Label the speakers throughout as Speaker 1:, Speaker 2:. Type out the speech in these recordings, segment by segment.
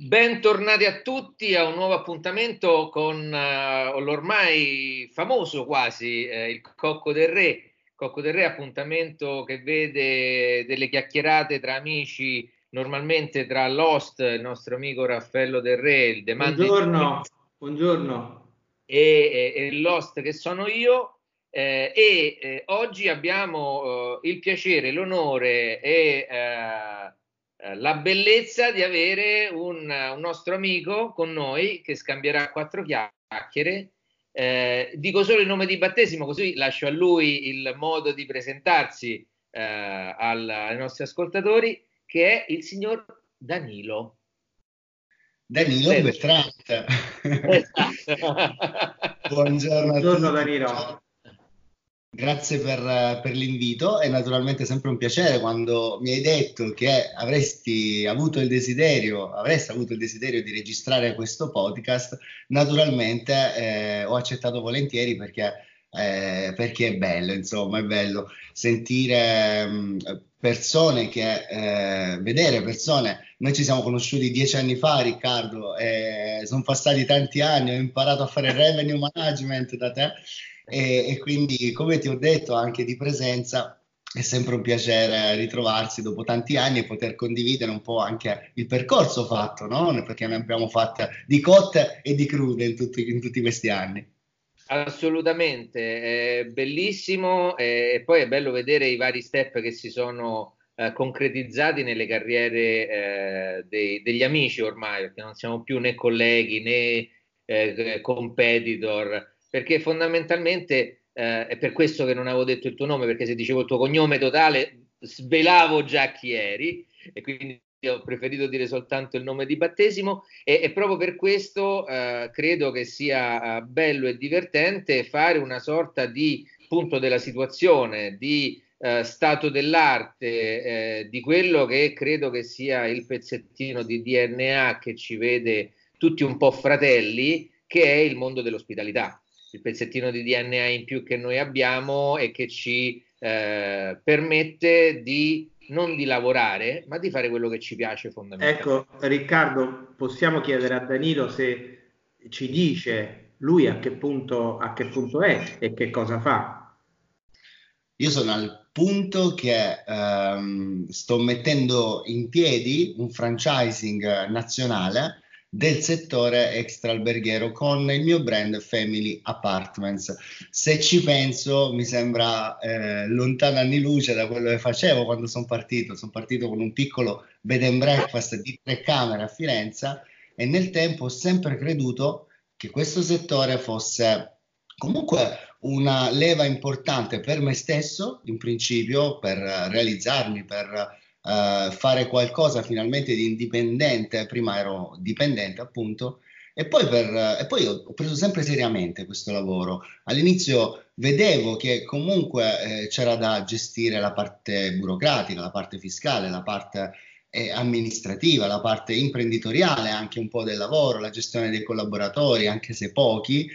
Speaker 1: Bentornati a tutti a un nuovo appuntamento con uh, l'ormai famoso quasi eh, il Cocco del Re. Cocco del Re, appuntamento che vede delle chiacchierate tra amici, normalmente tra Lost, il nostro amico Raffaello del Re, il
Speaker 2: Demande buongiorno, buongiorno.
Speaker 1: E, e, e, Lost che sono io. Eh, e eh, oggi abbiamo eh, il piacere, l'onore e eh, la bellezza di avere un, un, nostro amico con noi che scambierà quattro chiacchiere. Eh, dico solo il nome di battesimo, così lascio a lui il modo di presentarsi eh, al, ai nostri ascoltatori, che è il signor Danilo.
Speaker 3: Danilo Beltrante. Esatto. Buongiorno, Buongiorno Danilo. Grazie per, per, l'invito, è naturalmente sempre un piacere quando mi hai detto che avresti avuto il desiderio, avresti avuto il desiderio di registrare questo podcast, naturalmente eh, ho accettato volentieri perché, eh, perché, è bello, insomma, è bello sentire persone che, eh, vedere persone, noi ci siamo conosciuti dieci anni fa Riccardo, sono passati tanti anni, ho imparato a fare revenue management da te e, e quindi come ti ho detto anche di presenza è sempre un piacere ritrovarsi dopo tanti anni e poter condividere un po' anche il percorso fatto, no? Perché ne abbiamo fatte di cotte e di crude in tutti, in tutti questi anni.
Speaker 1: Assolutamente, è bellissimo e poi è bello vedere i vari step che si sono eh, concretizzati nelle carriere eh, dei, degli amici ormai, perché non siamo più né colleghi né eh, competitor perché fondamentalmente eh, è per questo che non avevo detto il tuo nome, perché se dicevo il tuo cognome totale svelavo già chi eri e quindi ho preferito dire soltanto il nome di battesimo e, e proprio per questo eh, credo che sia eh, bello e divertente fare una sorta di punto della situazione, di eh, stato dell'arte, eh, di quello che credo che sia il pezzettino di DNA che ci vede tutti un po' fratelli, che è il mondo dell'ospitalità il pezzettino di DNA in più che noi abbiamo e che ci eh, permette di non di lavorare, ma di fare quello che ci piace fondamentalmente.
Speaker 2: Ecco, Riccardo, possiamo chiedere a Danilo se ci dice lui a che punto, a che punto è e che cosa fa.
Speaker 3: Io sono al punto che ehm, sto mettendo in piedi un franchising nazionale del settore extra alberghiero con il mio brand Family Apartments. Se ci penso, mi sembra eh, lontano anni luce da quello che facevo quando sono partito. Sono partito con un piccolo bed and breakfast di tre camere a Firenze e nel tempo ho sempre creduto che questo settore fosse comunque una leva importante per me stesso, in principio, per realizzarmi, per uh, fare qualcosa finalmente di indipendente, prima ero dipendente appunto, e poi, per, e poi ho, preso sempre seriamente questo lavoro. All'inizio vedevo che comunque eh, c'era da gestire la parte burocratica, la parte fiscale, la parte eh, amministrativa, la parte imprenditoriale, anche un po' del lavoro, la gestione dei collaboratori, anche se pochi,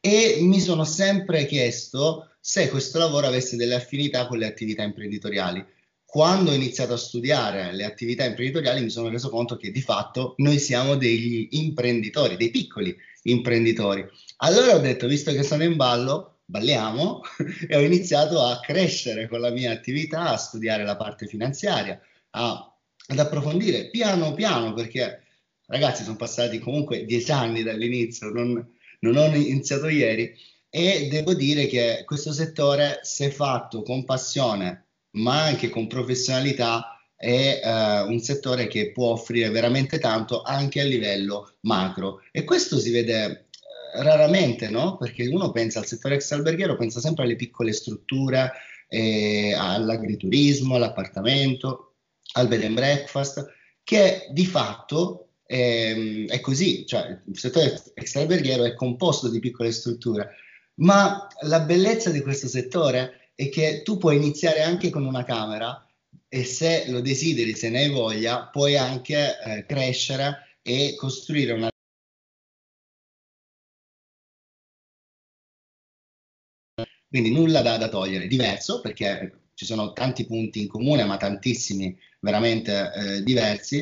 Speaker 3: e mi sono sempre chiesto se questo lavoro avesse delle affinità con le attività imprenditoriali quando ho iniziato a studiare le attività imprenditoriali mi sono reso conto che di fatto noi siamo degli imprenditori, dei piccoli imprenditori. Allora ho detto, visto che sono in ballo, balliamo e ho iniziato a crescere con la mia attività, a studiare la parte finanziaria, a, ad approfondire piano piano perché ragazzi sono passati comunque dieci anni dall'inizio, non, non ho iniziato ieri e devo dire che questo settore se fatto con passione ma anche con professionalità è uh, un settore che può offrire veramente tanto anche a livello macro. E questo si vede uh, raramente, no? Perché uno pensa al settore ex alberghiero, pensa sempre alle piccole strutture, eh, all'agriturismo, all'appartamento, al bed and breakfast, che di fatto ehm, è così, cioè il settore extra alberghiero è composto di piccole strutture, ma la bellezza di questo settore è che tu puoi iniziare anche con una camera e se lo desideri, se ne hai voglia, puoi anche eh, crescere e costruire una quindi nulla da, da, togliere, diverso perché ci sono tanti punti in comune, ma tantissimi veramente eh, diversi,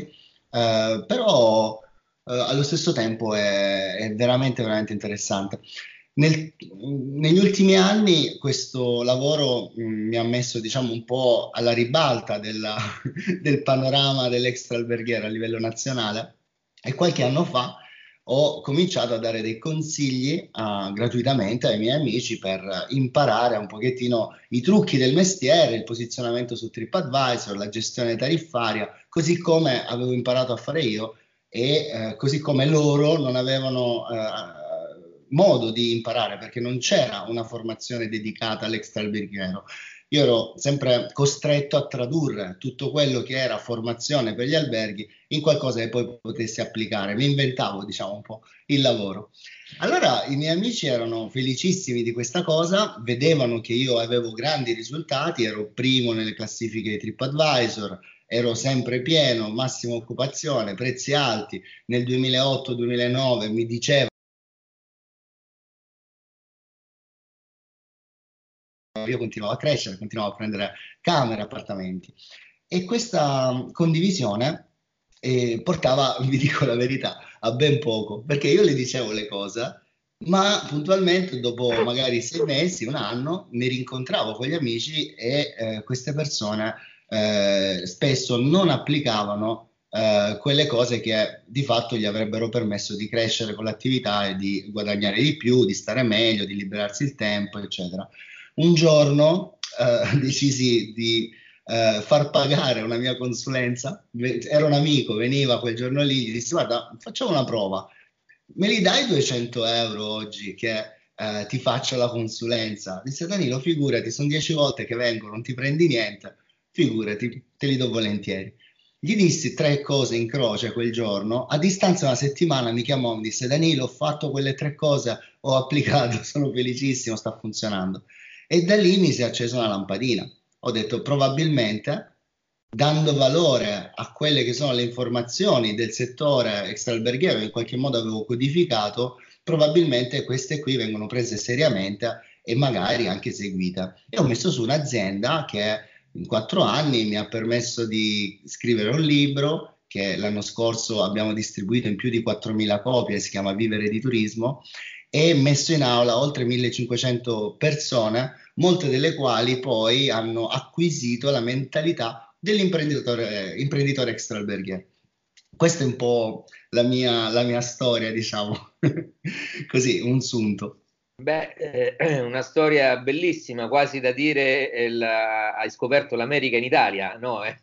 Speaker 3: eh, però allo stesso tempo è, è, veramente, veramente interessante. Nel, negli ultimi anni questo lavoro mh, mm, mi ha messo diciamo un po' alla ribalta della, del panorama dell'extra alberghiera a livello nazionale e qualche anno fa ho cominciato a dare dei consigli uh, gratuitamente ai miei amici per imparare un pochettino i trucchi del mestiere, il posizionamento su TripAdvisor, la gestione tariffaria, così come avevo imparato a fare io e uh, così come loro non avevano uh, modo di imparare perché non c'era una formazione dedicata all'extra alberghiero io ero sempre costretto a tradurre tutto quello che era formazione per gli alberghi in qualcosa che poi potessi applicare. Mi inventavo, diciamo, un po' il lavoro. Allora i miei amici erano felicissimi di questa cosa, vedevano che io avevo grandi risultati, ero primo nelle classifiche di TripAdvisor, ero sempre pieno, massima occupazione, prezzi alti. Nel 2008-2009 mi dicevano io continuavo a crescere, continuavo a prendere camere, appartamenti. E questa condivisione eh, portava, vi dico la verità, a ben poco, perché io le dicevo le cose, ma puntualmente dopo magari sei mesi, un anno, mi rincontravo con gli amici e eh, queste persone eh, spesso non applicavano eh, quelle cose che di fatto gli avrebbero permesso di crescere con l'attività e di guadagnare di più, di stare meglio, di liberarsi il tempo, eccetera un giorno eh, decisi di eh, far pagare una mia consulenza, era un amico, veniva quel giorno lì, gli dissi guarda facciamo una prova, me li dai 200 euro oggi che eh, ti faccio la consulenza? Disse Danilo figurati, sono dieci volte che vengo, non ti prendi niente, figurati, te li do volentieri. Gli dissi tre cose in croce quel giorno, a distanza di una settimana mi chiamò e mi disse Danilo ho fatto quelle tre cose, ho applicato, sono felicissimo, sta funzionando. E da lì mi si è accesa una lampadina. Ho detto probabilmente dando valore a quelle che sono le informazioni del settore extraalberghiero che in qualche modo avevo codificato, probabilmente queste qui vengono prese seriamente e magari anche seguite. E ho messo su un'azienda che in quattro anni mi ha permesso di scrivere un libro che l'anno scorso abbiamo distribuito in più di 4.000 copie, si chiama Vivere di Turismo, e messo in aula oltre 1500 persone, molte delle quali poi hanno acquisito la mentalità dell'imprenditore imprenditore extraalberghiero. Questa è un po' la mia, la mia storia, diciamo, così, un sunto.
Speaker 1: Beh, eh, una storia bellissima, quasi da dire la, hai scoperto l'America in Italia, no? È,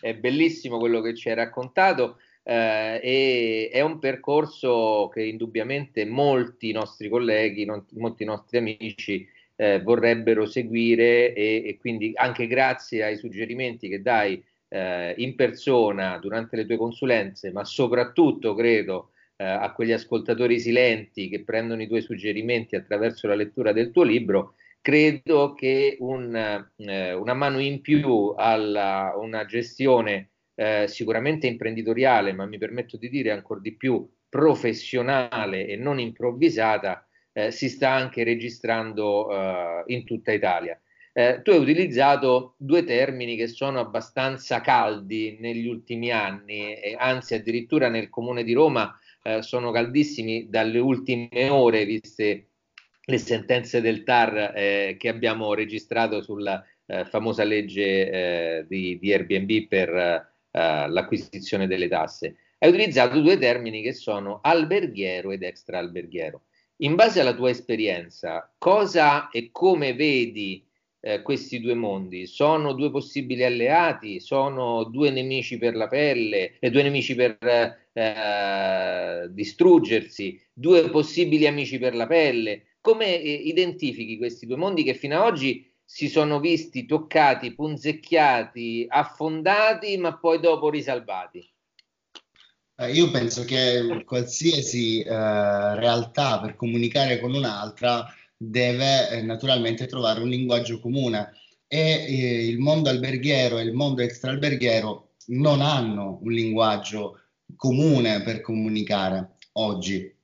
Speaker 1: è bellissimo quello che ci hai raccontato eh, e è un percorso che indubbiamente molti nostri colleghi, non, molti nostri amici eh, vorrebbero seguire e, e, quindi anche grazie ai suggerimenti che dai eh, in persona durante le tue consulenze, ma soprattutto credo eh, a quegli ascoltatori silenti che prendono i tuoi suggerimenti attraverso la lettura del tuo libro, credo che un, eh, una mano in più alla una gestione eh, sicuramente imprenditoriale, ma mi permetto di dire ancora di più professionale e non improvvisata, eh, si sta anche registrando eh, in tutta Italia. Eh, tu hai utilizzato due termini che sono abbastanza caldi negli ultimi anni, e anzi addirittura nel comune di Roma eh, sono caldissimi dalle ultime ore, viste le sentenze del TAR eh, che abbiamo registrato sulla famosa legge di, di Airbnb per eh, l'acquisizione delle tasse. Hai utilizzato due termini che sono alberghiero ed extra alberghiero. In base alla tua esperienza, cosa e come vedi eh, questi due mondi? Sono due possibili alleati? Sono due nemici per la pelle? E due nemici per eh, distruggersi? Due possibili amici per la pelle? Come eh, identifichi questi due mondi che fino ad oggi si sono visti toccati, punzecchiati, affondati, ma poi dopo risalvati?
Speaker 3: Eh, io penso che qualsiasi eh, realtà per comunicare con un'altra deve eh, naturalmente trovare un linguaggio comune e eh, il mondo alberghiero e il mondo extraalberghiero non hanno un linguaggio comune per comunicare oggi,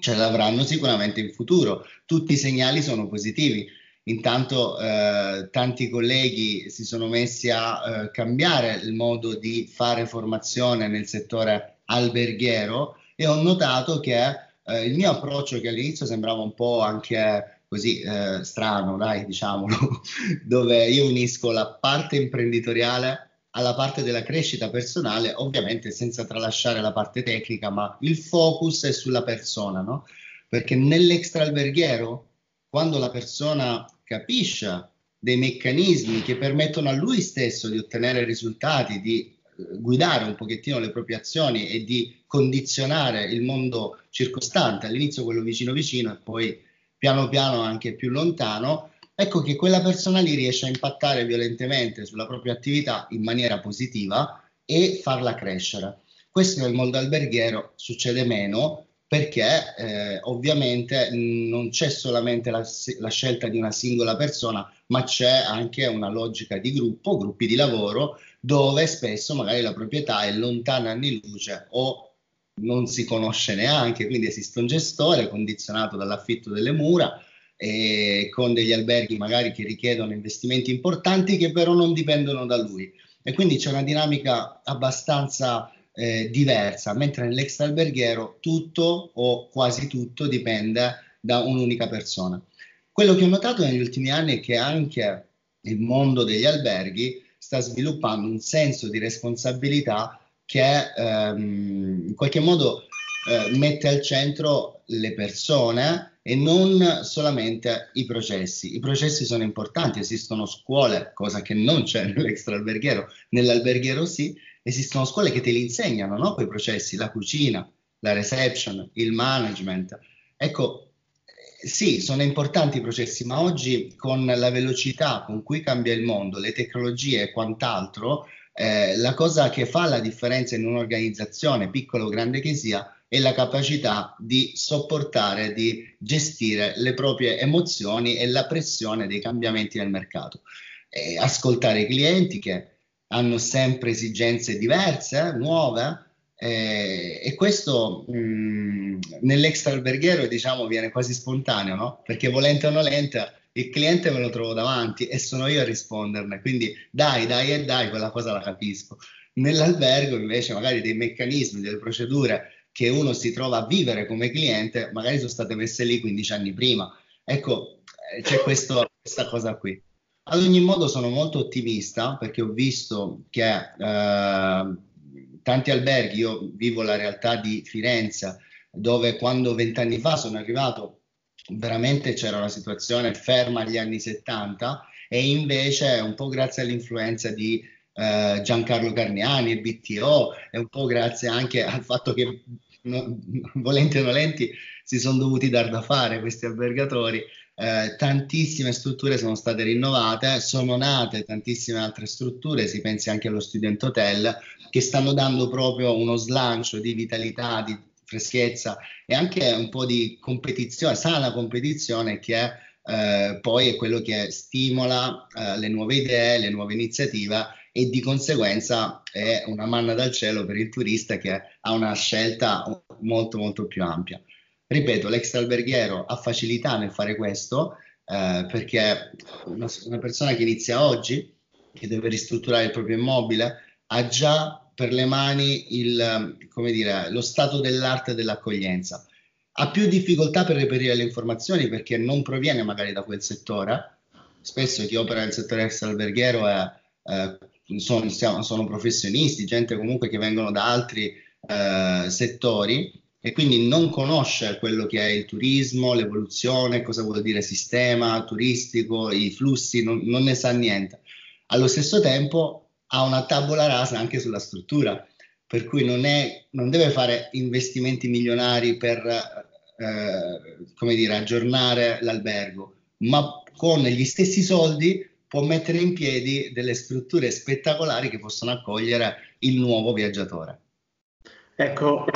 Speaker 3: ce l'avranno sicuramente in futuro. Tutti i segnali sono positivi Intanto eh, tanti colleghi si sono messi a eh, cambiare il modo di fare formazione nel settore alberghiero e ho notato che eh, il mio approccio, che all'inizio sembrava un po' anche così eh, strano, dai, diciamolo, dove io unisco la parte imprenditoriale alla parte della crescita personale, ovviamente senza tralasciare la parte tecnica, ma il focus è sulla persona, no? Perché nell'extra alberghiero, quando la persona capisce dei meccanismi che permettono a lui stesso di ottenere risultati, di eh, guidare un pochettino le proprie azioni e di condizionare il mondo circostante, all'inizio quello vicino vicino e poi piano piano anche più lontano, ecco che quella persona lì riesce a impattare violentemente sulla propria attività in maniera positiva e farla crescere. Questo nel mondo alberghiero succede meno perché eh, ovviamente non c'è solamente la, la, scelta di una singola persona, ma c'è anche una logica di gruppo, gruppi di lavoro, dove spesso magari la proprietà è lontana anni luce o non si conosce neanche, quindi esiste un gestore condizionato dall'affitto delle mura e con degli alberghi magari che richiedono investimenti importanti che però non dipendono da lui. E quindi c'è una dinamica abbastanza eh, diversa, mentre nell'extra alberghiero tutto o quasi tutto dipende da un'unica persona. Quello che ho notato negli ultimi anni è che anche il mondo degli alberghi sta sviluppando un senso di responsabilità che ehm, in qualche modo eh, mette al centro le persone e non solamente i processi. I processi sono importanti, esistono scuole, cosa che non c'è nell'extra alberghiero, nell'alberghiero sì, esistono scuole che te li insegnano, no? quei processi, la cucina, la reception, il management. Ecco, sì, sono importanti i processi, ma oggi con la velocità con cui cambia il mondo, le tecnologie e quant'altro, eh, la cosa che fa la differenza in un'organizzazione, piccola o grande che sia, è la capacità di sopportare, di gestire le proprie emozioni e la pressione dei cambiamenti nel mercato. E ascoltare i clienti che hanno sempre esigenze diverse, nuove, eh, e questo mh, nell'extra alberghiero diciamo viene quasi spontaneo, no? Perché volente o nolente il cliente me lo trovo davanti e sono io a risponderne, quindi dai, dai e dai, quella cosa la capisco. Nell'albergo invece magari dei meccanismi, delle procedure che uno si trova a vivere come cliente, magari sono state messe lì 15 anni prima. Ecco, eh, c'è questo, questa cosa qui. Ad ogni modo sono molto ottimista perché ho visto che eh, tanti alberghi, io vivo la realtà di Firenze, dove quando vent'anni fa sono arrivato veramente c'era una situazione ferma agli anni 70 e invece un po' grazie all'influenza di eh, Giancarlo Carniani, il BTO e un po' grazie anche al fatto che no, volenti o nolenti si sono dovuti dar da fare questi albergatori eh, tantissime strutture sono state rinnovate, sono nate tantissime altre strutture, si pensi anche allo Student Hotel, che stanno dando proprio uno slancio di vitalità, di freschezza e anche un po' di competizione, sana competizione che eh, poi è quello che stimola eh, le nuove idee, le nuove iniziative e di conseguenza è una manna dal cielo per il turista che ha una scelta molto molto più ampia. Ripeto, alberghiero ha facilità nel fare questo eh, perché una, una, persona che inizia oggi, che deve ristrutturare il proprio immobile, ha già per le mani il, dire, lo stato dell'arte dell'accoglienza. Ha più difficoltà per reperire le informazioni perché non proviene magari da quel settore. Spesso chi opera nel settore extra alberghiero è, eh, sono, sono, professionisti, gente comunque che vengono da altri eh, settori e quindi non conosce quello che è il turismo, l'evoluzione, cosa vuol dire sistema turistico, i flussi, non, non ne sa niente. Allo stesso tempo ha una tabula rasa anche sulla struttura, per cui non, è, non deve fare investimenti milionari per eh, dire, aggiornare l'albergo, ma con gli stessi soldi può mettere in piedi delle strutture spettacolari che possono accogliere il nuovo viaggiatore.
Speaker 2: Ecco,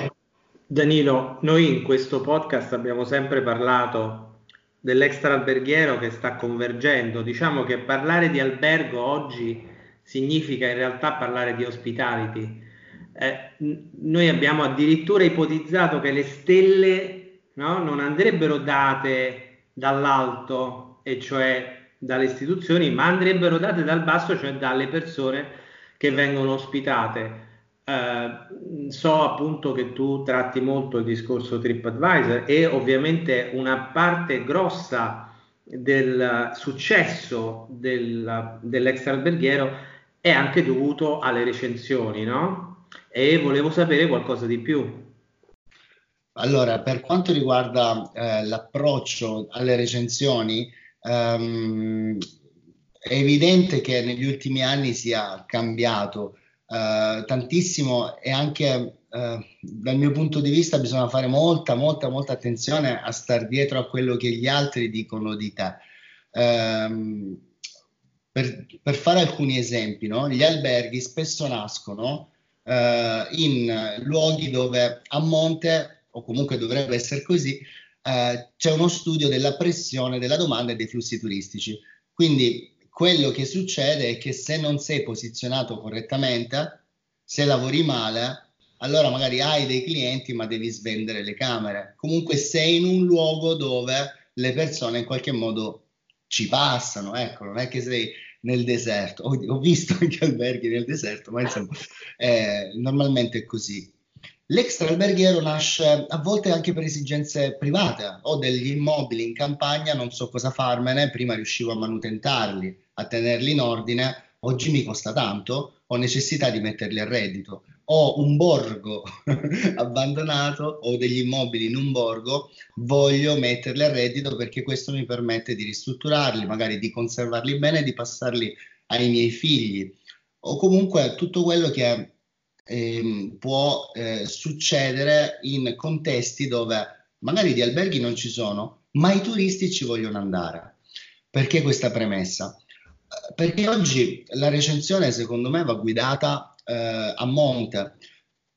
Speaker 2: Danilo, noi in questo podcast abbiamo sempre parlato dell'extra alberghiero che sta convergendo. Diciamo che parlare di albergo oggi significa in realtà parlare di hospitality. Eh, noi abbiamo addirittura ipotizzato che le stelle no, non andrebbero date dall'alto, e cioè dalle istituzioni, ma andrebbero date dal basso, cioè dalle persone che vengono ospitate eh, so appunto che tu tratti molto il discorso TripAdvisor e ovviamente una parte grossa del successo del, dell'extraalberghiero è anche dovuto alle recensioni, no? E volevo sapere qualcosa di più.
Speaker 3: Allora, per quanto riguarda eh, l'approccio alle recensioni, ehm, è evidente che negli ultimi anni sia cambiato eh, tantissimo e anche eh, dal mio punto di vista bisogna fare molta, molta, molta attenzione a star dietro a quello che gli altri dicono di te. Eh, per, per, fare alcuni esempi, no? gli alberghi spesso nascono eh, in luoghi dove a monte, o comunque dovrebbe essere così, eh, c'è uno studio della pressione della domanda e dei flussi turistici. Quindi quello che succede è che se non sei posizionato correttamente, se lavori male, allora magari hai dei clienti ma devi svendere le camere. Comunque sei in un luogo dove le persone in qualche modo ci passano, ecco, non è che sei nel deserto. Ho, ho visto anche alberghi nel deserto, ma insomma, eh, normalmente è così. L'extra alberghiero nasce a volte anche per esigenze private. Ho degli immobili in campagna, non so cosa farmene, prima riuscivo a manutentarli, a tenerli in ordine, oggi mi costa tanto, ho necessità di metterli a reddito. Ho un borgo abbandonato, ho degli immobili in un borgo, voglio metterli a reddito perché questo mi permette di ristrutturarli, magari di conservarli bene e di passarli ai miei figli. O comunque tutto quello che eh, può eh, succedere in contesti dove magari di alberghi non ci sono, ma i turisti ci vogliono andare. Perché questa premessa? Perché oggi la recensione, secondo me, va guidata eh, a monte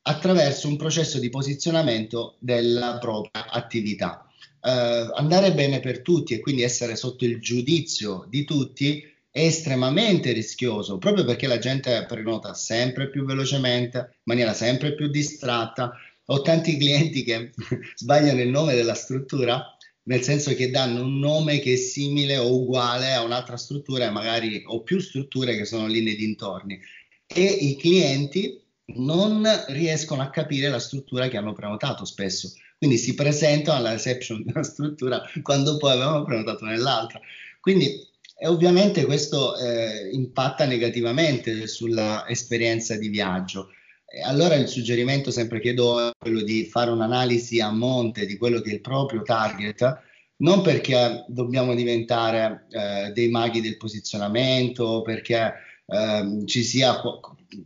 Speaker 3: attraverso un processo di posizionamento della propria attività. Eh, andare bene per tutti e quindi essere sotto il giudizio di tutti estremamente rischioso proprio perché la gente prenota sempre più velocemente, in maniera sempre più distratta. Ho tanti clienti che sbagliano il nome della struttura, nel senso che danno un nome che è simile o uguale a un'altra struttura magari o più strutture che sono lì nei dintorni. E i clienti non riescono a capire la struttura che hanno prenotato spesso. Quindi si presentano alla reception di una struttura quando poi avevano prenotato nell'altra. Quindi e ovviamente questo eh, impatta negativamente sulla esperienza di viaggio. E allora il suggerimento sempre che do è quello di fare un'analisi a monte di quello che è il proprio target, non perché dobbiamo diventare eh, dei maghi del posizionamento, perché eh, ci sia,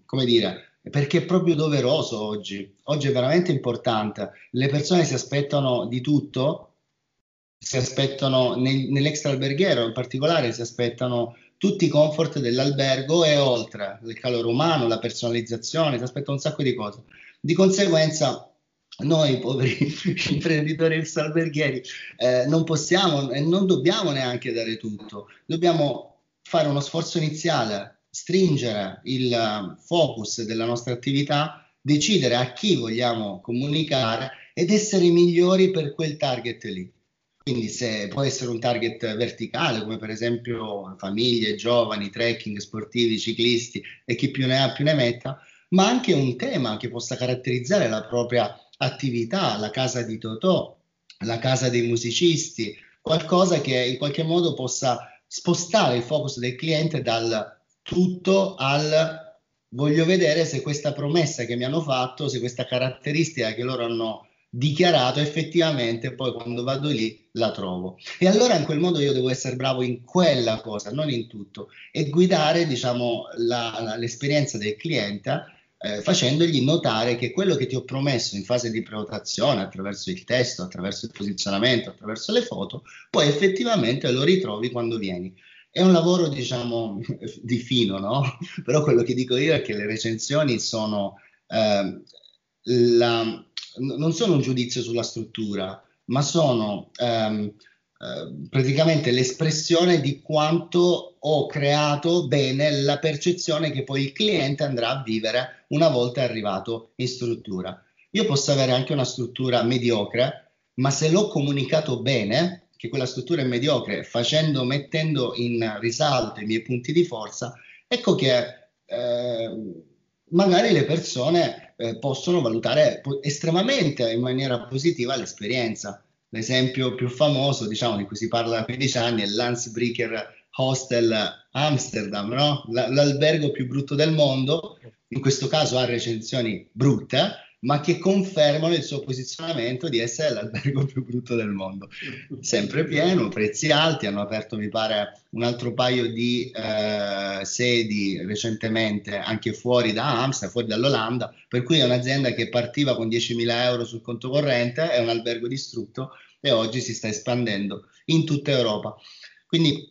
Speaker 3: come dire, perché è proprio doveroso oggi. Oggi è veramente importante. Le persone si aspettano di tutto, si aspettano nel, nell'extra alberghiero in particolare si aspettano tutti i comfort dell'albergo e oltre il calore umano, la personalizzazione, si aspetta un sacco di cose. Di conseguenza noi poveri imprenditori alberghieri eh, non possiamo e non dobbiamo neanche dare tutto, dobbiamo fare uno sforzo iniziale, stringere il focus della nostra attività, decidere a chi vogliamo comunicare ed essere migliori per quel target lì. Quindi se può essere un target verticale, come per esempio famiglie, giovani, trekking, sportivi, ciclisti e chi più ne ha più ne metta, ma anche un tema che possa caratterizzare la propria attività, la casa di Totò, la casa dei musicisti, qualcosa che in qualche modo possa spostare il focus del cliente dal tutto al voglio vedere se questa promessa che mi hanno fatto, se questa caratteristica che loro hanno dichiarato effettivamente poi quando vado lì la trovo. E allora in quel modo io devo essere bravo in quella cosa non in tutto e guidare diciamo la, la, l'esperienza del cliente eh, facendogli notare che quello che ti ho promesso in fase di prenotazione attraverso il testo attraverso il posizionamento attraverso le foto poi effettivamente lo ritrovi quando vieni. È un lavoro diciamo di fino no? Però quello che dico io è che le recensioni sono eh, la non sono un giudizio sulla struttura, ma sono ehm, eh, praticamente l'espressione di quanto ho creato bene la percezione che poi il cliente andrà a vivere una volta arrivato in struttura. Io posso avere anche una struttura mediocre, ma se l'ho comunicato bene, che quella struttura è mediocre, facendo, mettendo in risalto i miei punti di forza, ecco che eh, magari le persone eh, possono valutare estremamente in maniera positiva l'esperienza. L'esempio più famoso, diciamo, di cui si parla da 15 anni è l'Hansbreaker Hostel Amsterdam, no? L- l'albergo più brutto del mondo, in questo caso ha recensioni brutte, ma che confermano il suo posizionamento di essere l'albergo più brutto del mondo. Sempre pieno, prezzi alti, hanno aperto mi pare un altro paio di eh, sedi recentemente anche fuori da Amsterdam, fuori dall'Olanda, per cui è un'azienda che partiva con 10.000 euro sul conto corrente, è un albergo distrutto e oggi si sta espandendo in tutta Europa. Quindi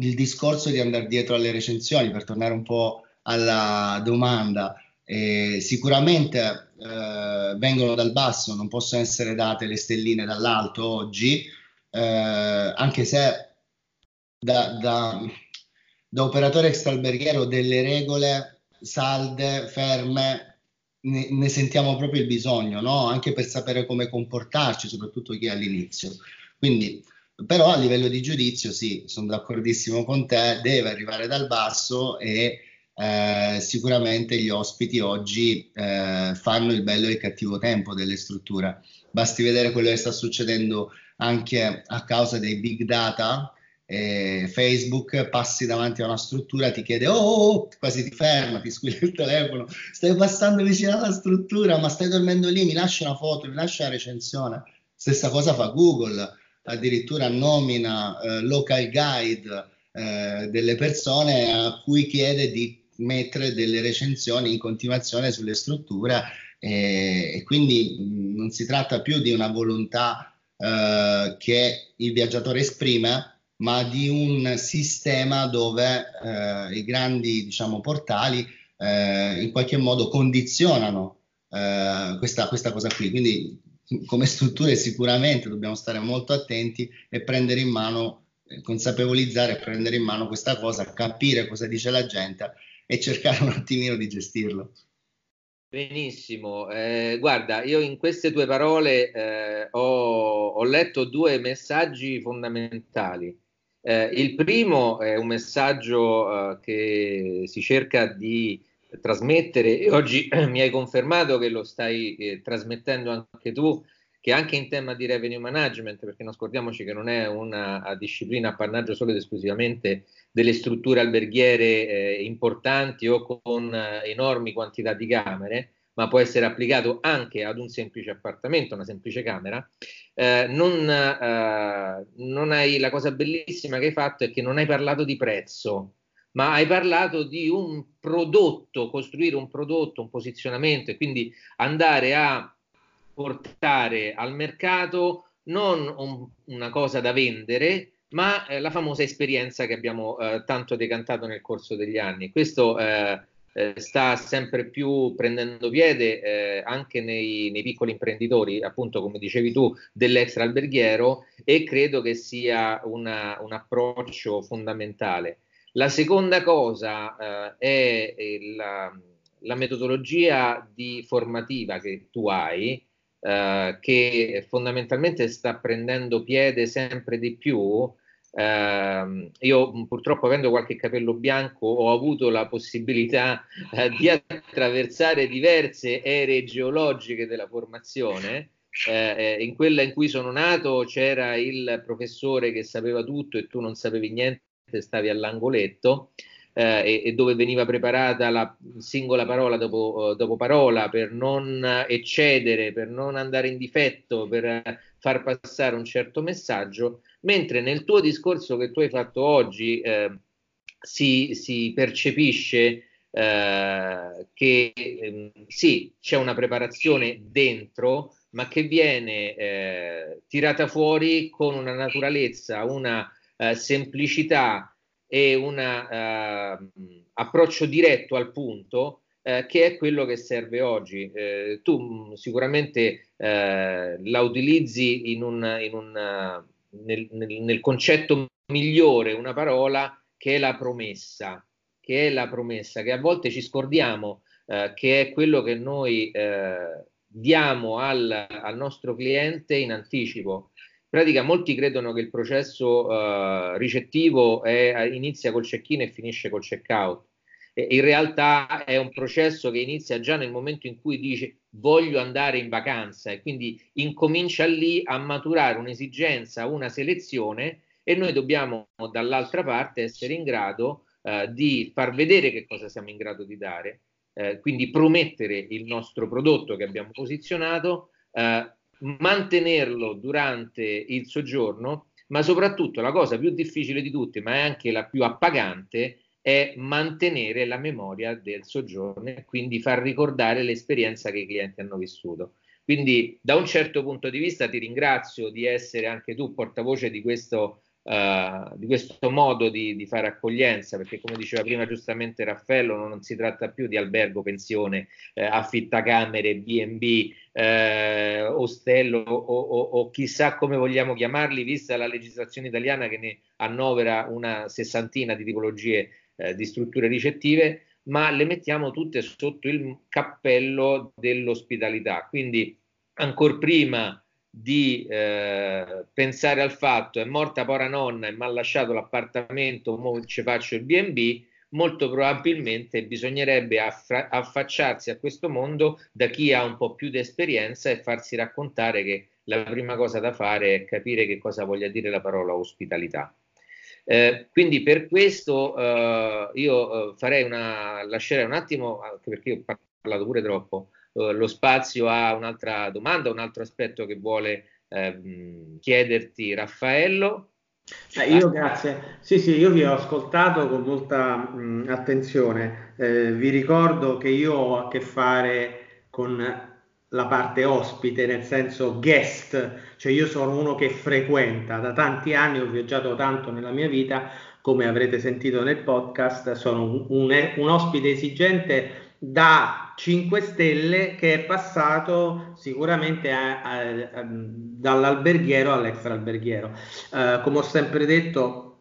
Speaker 3: il discorso di andare dietro alle recensioni, per tornare un po' alla domanda, eh, sicuramente eh, vengono dal basso, non possono essere date le stelline dall'alto oggi, eh, anche se da, da, da operatore extralberghiero delle regole salde, ferme, ne, ne, sentiamo proprio il bisogno, no? anche per sapere come comportarci, soprattutto chi è all'inizio. Quindi, però a livello di giudizio, sì, sono d'accordissimo con te, deve arrivare dal basso e eh, sicuramente gli ospiti oggi eh, fanno il bello e il cattivo tempo delle strutture. Basti vedere quello che sta succedendo anche a causa dei big data. Eh, Facebook passi davanti a una struttura, ti chiede oh, oh, oh, quasi ti ferma, ti squilla il telefono, stai passando vicino alla struttura, ma stai dormendo lì, mi lascia una foto, mi lascia una recensione. Stessa cosa fa Google, addirittura nomina eh, local guide eh, delle persone a cui chiede di mettere delle recensioni in continuazione sulle strutture e, e quindi mh, non si tratta più di una volontà eh, che il viaggiatore esprime, ma di un sistema dove eh, i grandi diciamo, portali eh, in qualche modo condizionano eh, questa, questa cosa qui. Quindi come strutture sicuramente dobbiamo stare molto attenti e prendere in mano, eh, consapevolizzare prendere in mano questa cosa, capire cosa dice la gente e cercare un attimino di gestirlo.
Speaker 1: Benissimo, eh, guarda, io in queste tue parole eh, ho, ho, letto due messaggi fondamentali. Eh, il primo è un messaggio eh, che si cerca di trasmettere e oggi mi hai confermato che lo stai eh, trasmettendo anche tu, che anche in tema di revenue management, perché non scordiamoci che non è una disciplina appannaggio solo ed esclusivamente delle strutture alberghiere eh, importanti o con eh, enormi quantità di camere, ma può essere applicato anche ad un semplice appartamento, una semplice camera, eh, non, eh, non hai, la cosa bellissima che hai fatto è che non hai parlato di prezzo, ma hai parlato di un prodotto, costruire un prodotto, un posizionamento e quindi andare a portare al mercato non un, una cosa da vendere, ma eh, la famosa esperienza che abbiamo eh, tanto decantato nel corso degli anni. Questo eh, eh sta sempre più prendendo piede eh, anche nei, nei, piccoli imprenditori, appunto come dicevi tu, dell'extra alberghiero e credo che sia una, un approccio fondamentale. La seconda cosa è la, la metodologia formativa che tu hai, Uh, che fondamentalmente sta prendendo piede sempre di più Uh, io purtroppo avendo qualche capello bianco ho avuto la possibilità uh, di attraversare diverse ere geologiche della formazione. Uh, in quella in cui sono nato c'era il professore che sapeva tutto e tu non sapevi niente, stavi all'angoletto. E, e, dove veniva preparata la singola parola dopo, dopo, parola per non eccedere, per non andare in difetto, per far passare un certo messaggio mentre nel tuo discorso che tu hai fatto oggi eh, si, si, percepisce eh, che eh, sì, c'è una preparazione dentro, ma che viene eh, tirata fuori con una naturalezza, una eh, semplicità e un eh, approccio diretto al punto che è quello che serve oggi. tu mm, sicuramente la utilizzi in un, in un nel, nel, nel concetto migliore una parola che è la promessa, che è la promessa, che a volte ci scordiamo, eh, che è quello che noi eh, diamo al, al, nostro cliente in anticipo. Pratica molti credono che il processo eh, ricettivo è, inizia col check-in e finisce col check-out. in realtà è un processo che inizia già nel momento in cui dice voglio andare in vacanza e quindi incomincia lì a maturare un'esigenza, una selezione e noi dobbiamo dall'altra parte essere in grado eh, di far vedere che cosa siamo in grado di dare, eh, quindi promettere il nostro prodotto che abbiamo posizionato, eh, mantenerlo durante il soggiorno, ma soprattutto la cosa più difficile di tutte, ma è anche la più appagante, è mantenere la memoria del soggiorno e quindi far ricordare l'esperienza che i clienti hanno vissuto. Quindi da un certo punto di vista ti ringrazio di essere anche tu portavoce di questo, uh, di questo modo di, di, fare accoglienza, perché come diceva prima giustamente Raffaello, non, si tratta più di albergo, pensione, eh, affittacamere, B&B, eh, ostello o, o, o, chissà come vogliamo chiamarli, vista la legislazione italiana che ne annovera una sessantina di tipologie eh, di strutture ricettive, ma le mettiamo tutte sotto il cappello dell'ospitalità. Quindi, ancora prima di eh, pensare al fatto è morta pora nonna e mi ha lasciato l'appartamento, ora ci faccio il BB, molto probabilmente bisognerebbe affra- affacciarsi a questo mondo da chi ha un po' più di esperienza e farsi raccontare che la prima cosa da fare è capire che cosa voglia dire la parola ospitalità. Eh, quindi per questo eh, io eh, farei una, lascerei un attimo, anche perché ho parlato pure troppo, eh, lo spazio a un'altra domanda, un altro aspetto che vuole ehm, chiederti Raffaello.
Speaker 2: Eh, io grazie, sì sì, io vi ho ascoltato con molta mh, attenzione, eh, vi ricordo che io ho a che fare con la parte ospite, nel senso guest, cioè io sono uno che frequenta, da tanti anni ho viaggiato tanto nella mia vita, come avrete sentito nel podcast, sono un, un, un ospite esigente da 5 stelle che è passato sicuramente a, a, a, dall'alberghiero all'extraalberghiero. Uh, come ho sempre detto,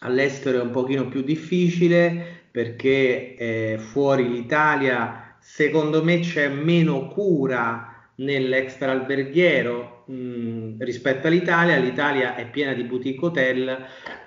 Speaker 2: all'estero è un pochino più difficile perché eh, fuori l'Italia secondo me c'è meno cura nell'extra alberghiero mh, rispetto all'Italia. L'Italia è piena di boutique hotel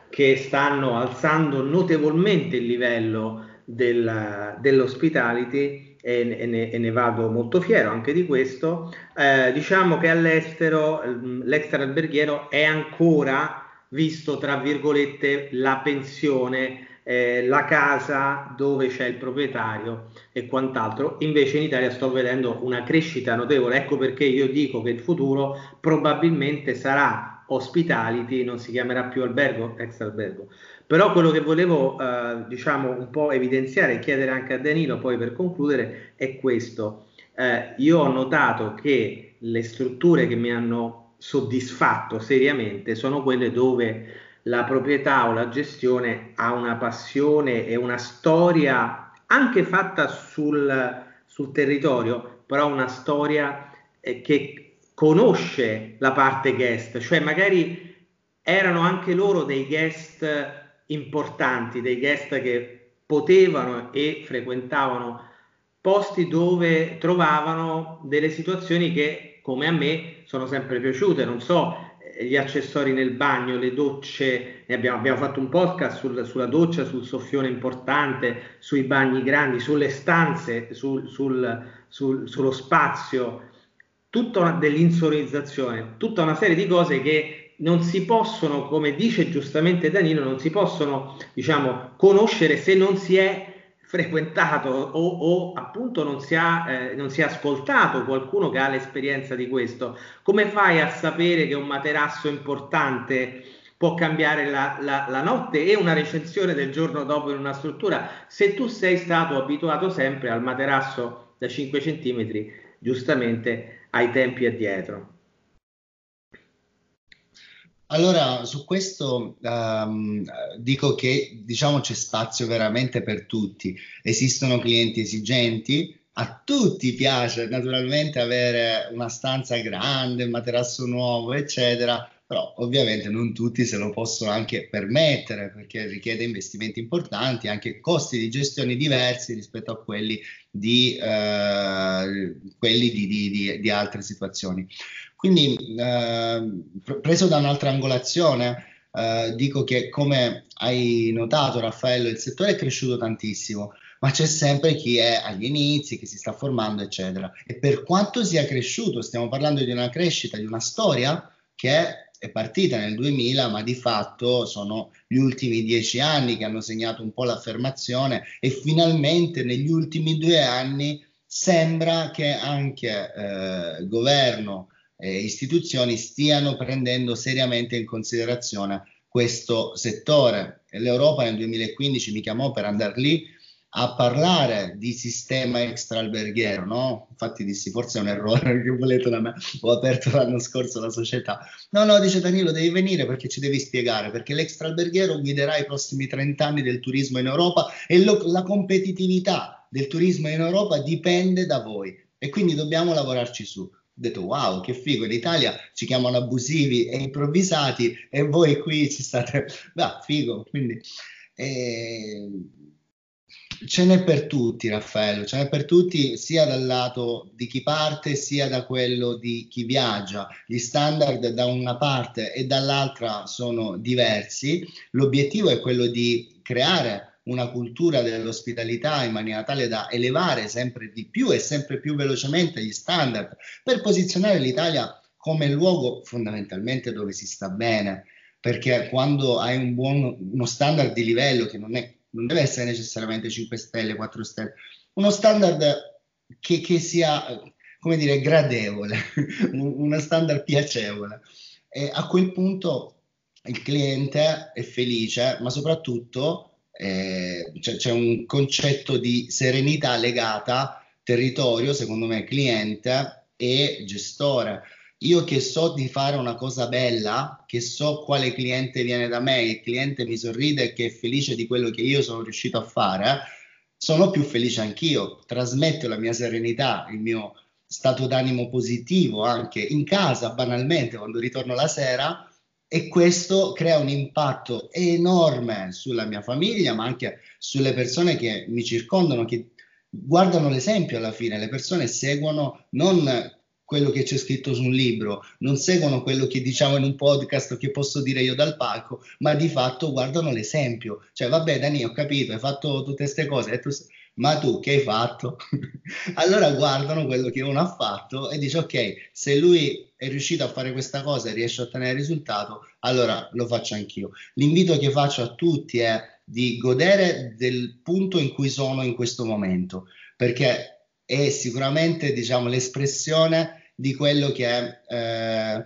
Speaker 2: che stanno alzando notevolmente il livello del, dell'hospitality e, ne, e, ne, vado molto fiero anche di questo. Eh, diciamo che all'estero l'extra alberghiero è ancora visto tra virgolette la pensione eh, la casa dove c'è il proprietario e quant'altro. Invece in Italia sto vedendo una crescita notevole, ecco perché io dico che il futuro probabilmente sarà hospitality, non si chiamerà più albergo, ex albergo. Però quello che volevo eh, diciamo un po' evidenziare e chiedere anche a Danilo poi per concludere è questo. Eh, io ho notato che le strutture che mi hanno soddisfatto seriamente sono quelle dove la proprietà o la gestione ha una passione e una storia anche fatta sul, sul territorio, però una storia eh, che conosce la parte guest, cioè magari erano anche loro dei guest importanti, dei guest che potevano e frequentavano posti dove trovavano delle situazioni che come a me sono sempre piaciute, non so, gli accessori nel bagno, le docce, abbiamo, abbiamo, fatto un podcast sul, sulla doccia, sul soffione importante, sui bagni grandi, sulle stanze, sul, sul, sullo spazio, tutta una, dell'insonorizzazione, tutta una serie di cose che non si possono, come dice giustamente Danilo, non si possono, diciamo, conoscere se non si è frequentato o, o appunto non si, ha, eh, non si è ascoltato qualcuno che ha l'esperienza di questo, come fai a sapere che un materasso importante può cambiare la, la, la, notte? E una recensione del giorno dopo in una struttura. Se tu sei stato abituato sempre al materasso da 5 cm, giustamente ai tempi addietro?
Speaker 3: Allora, su questo um, dico che diciamo c'è spazio veramente per tutti. Esistono clienti esigenti, a tutti piace naturalmente avere una stanza grande, un materasso nuovo, eccetera, però ovviamente non tutti se lo possono anche permettere perché richiede investimenti importanti, anche costi di gestione diversi rispetto a quelli di, eh, quelli di, di, di altre situazioni. Quindi, eh, preso da un'altra angolazione, eh, dico che come hai notato Raffaello, il settore è cresciuto tantissimo, ma c'è sempre chi è agli inizi, che si sta formando, eccetera. E per quanto sia cresciuto, stiamo parlando di una crescita, di una storia che è partita nel 2000, ma di fatto sono gli ultimi dieci anni che hanno segnato un po' l'affermazione e finalmente negli ultimi due anni sembra che anche eh, governo e istituzioni stiano prendendo seriamente in considerazione questo settore. L'Europa nel 2015 mi chiamò per andare lì a parlare di sistema extraalberghiero, no? Infatti dissi, forse è un errore che volete da me, ho aperto l'anno scorso la società. No, no, dice Danilo, devi venire perché ci devi spiegare, perché l'extraalberghiero guiderà i prossimi 30 anni del turismo in Europa e lo, la competitività del turismo in Europa dipende da voi e quindi dobbiamo lavorarci su. Ho detto wow, che figo, in Italia ci chiamano abusivi e improvvisati e voi qui ci state, beh, figo, quindi... Eh, Ce n'è per tutti, Raffaello, ce n'è per tutti, sia dal lato di chi parte, sia da quello di chi viaggia. Gli standard da una parte e dall'altra sono diversi. L'obiettivo è quello di creare una cultura dell'ospitalità in maniera tale da elevare sempre di più e sempre più velocemente gli standard per posizionare l'Italia come luogo fondamentalmente dove si sta bene. Perché quando hai un buon, uno standard di livello che non è non deve essere necessariamente 5 stelle, 4 stelle, uno standard che, che sia, come dire, gradevole, uno standard piacevole. E a quel punto il cliente è felice, ma soprattutto eh, c'è, c'è un concetto di serenità legata territorio, secondo me, cliente e gestore io che so di fare una cosa bella, che so quale cliente viene da me, il cliente mi sorride e che è felice di quello che io sono riuscito a fare, sono più felice anch'io, trasmetto la mia serenità, il mio stato d'animo positivo anche in casa, banalmente, quando ritorno la sera e questo crea un impatto enorme sulla mia famiglia, ma anche sulle persone che mi circondano, che guardano l'esempio alla fine, le persone seguono non quello che c'è scritto su un libro, non seguono quello che diciamo in un podcast che posso dire io dal palco, ma di fatto guardano l'esempio. Cioè, vabbè, Dani, ho capito, hai fatto tutte queste cose, tu, ma tu che hai fatto? allora guardano quello che uno ha fatto e dice, ok, se lui è riuscito a fare questa cosa e riesce a ottenere il risultato, allora lo faccio anch'io. L'invito che faccio a tutti è di godere del punto in cui sono in questo momento, perché è sicuramente diciamo, l'espressione di quello che eh,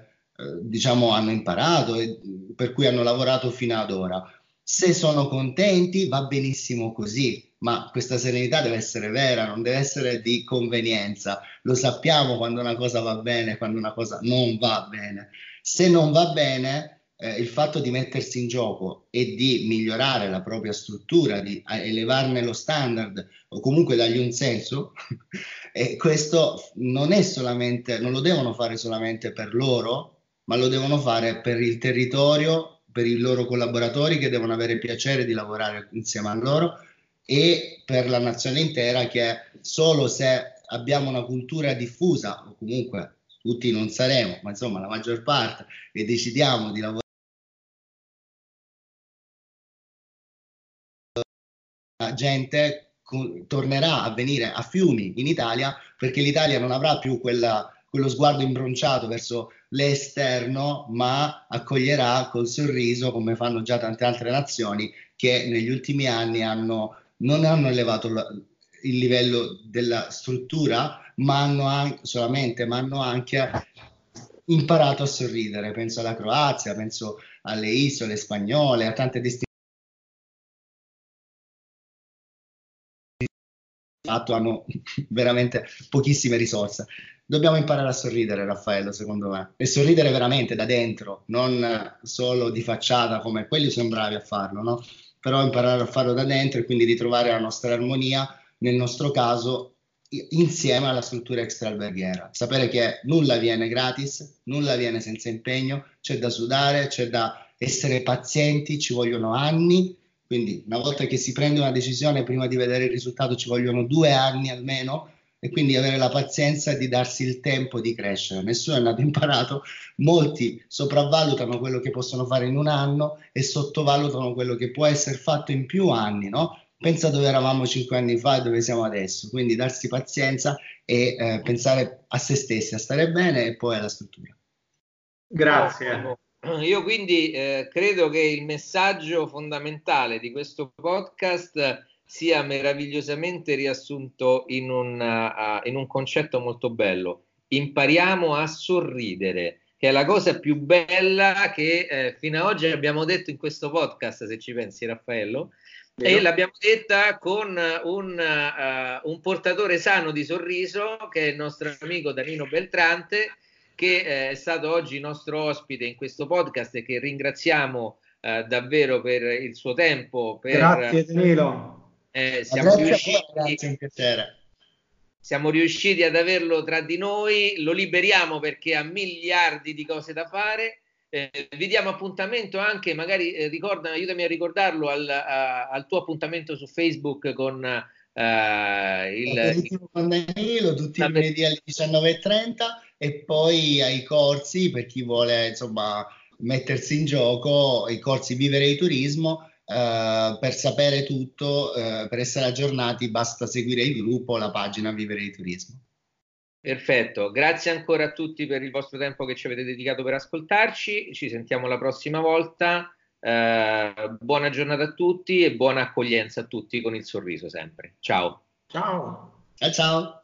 Speaker 3: diciamo hanno imparato e per cui hanno lavorato fino ad ora. Se sono contenti va benissimo così, ma questa serenità deve essere vera, non deve essere di convenienza. Lo sappiamo quando una cosa va bene, quando una cosa non va bene. Se non va bene, eh, il fatto di mettersi in gioco e di migliorare la propria struttura, di elevarne lo standard o comunque dargli un senso, E questo non è solamente, non lo devono fare solamente per loro, ma lo devono fare per il territorio, per i loro collaboratori che devono avere piacere di lavorare insieme a loro e per la nazione intera che solo se abbiamo una cultura diffusa o comunque tutti non saremo, ma insomma la maggior parte e decidiamo di lavorare gente tornerà a venire a fiumi in Italia perché l'Italia non avrà più quella, quello sguardo imbronciato verso l'esterno, ma accoglierà col sorriso, come fanno già tante altre nazioni, che negli ultimi anni hanno, non hanno elevato la, il livello della struttura, ma hanno anche, solamente, ma hanno anche imparato a sorridere. Penso alla Croazia, penso alle isole spagnole, a tante destinazioni fatto hanno veramente pochissime risorse. Dobbiamo imparare a sorridere, Raffaello, secondo me, e sorridere veramente da dentro, non solo di facciata come quelli sono bravi a farlo, no? Però imparare a farlo da dentro e quindi ritrovare la nostra armonia, nel nostro caso, insieme alla struttura extraalberghiera. Sapere che nulla viene gratis, nulla viene senza impegno, c'è da sudare, c'è da essere pazienti, ci vogliono anni quindi una volta che si prende una decisione, prima di vedere il risultato ci vogliono due anni almeno e quindi avere la pazienza di darsi il tempo di crescere. Nessuno è nato imparato, molti sopravvalutano quello che possono fare in un anno e sottovalutano quello che può essere fatto in più anni, no? pensa dove eravamo cinque anni fa e dove siamo adesso. Quindi darsi pazienza e eh, pensare a se stessi, a stare bene e poi alla struttura.
Speaker 2: Grazie.
Speaker 1: Io quindi eh, credo che il messaggio fondamentale di questo podcast sia meravigliosamente riassunto in un, uh, in un concetto molto bello. Impariamo a sorridere, che è la cosa più bella che eh, fino ad oggi abbiamo detto in questo podcast, se ci pensi Raffaello, Vero. e l'abbiamo detta con un, uh, un, portatore sano di sorriso che è il nostro amico Danilo Beltrante, che eh, è stato oggi nostro ospite in questo podcast e che ringraziamo uh, davvero per il suo tempo. Per,
Speaker 2: Grazie Danilo.
Speaker 1: Eh, siamo, riusciti, siamo riusciti ad averlo tra di noi, lo liberiamo perché ha miliardi di cose da fare. Eh, vi diamo appuntamento anche, magari eh, ricorda, aiutami a ricordarlo al, a, al, tuo appuntamento su Facebook con uh, il,
Speaker 3: Danilo tutti i lunedì alle 19.30 e poi ai corsi per chi vuole insomma mettersi in gioco, i corsi Vivere di Turismo Uh, per sapere tutto, uh, per essere aggiornati, basta seguire il gruppo, la pagina Vivere di Turismo.
Speaker 1: Perfetto, grazie ancora a tutti per il vostro tempo che ci avete dedicato per ascoltarci. Ci sentiamo la prossima volta. Uh, buona giornata a tutti e buona accoglienza a tutti con il sorriso sempre. Ciao.
Speaker 2: Ciao.
Speaker 3: Ciao ciao.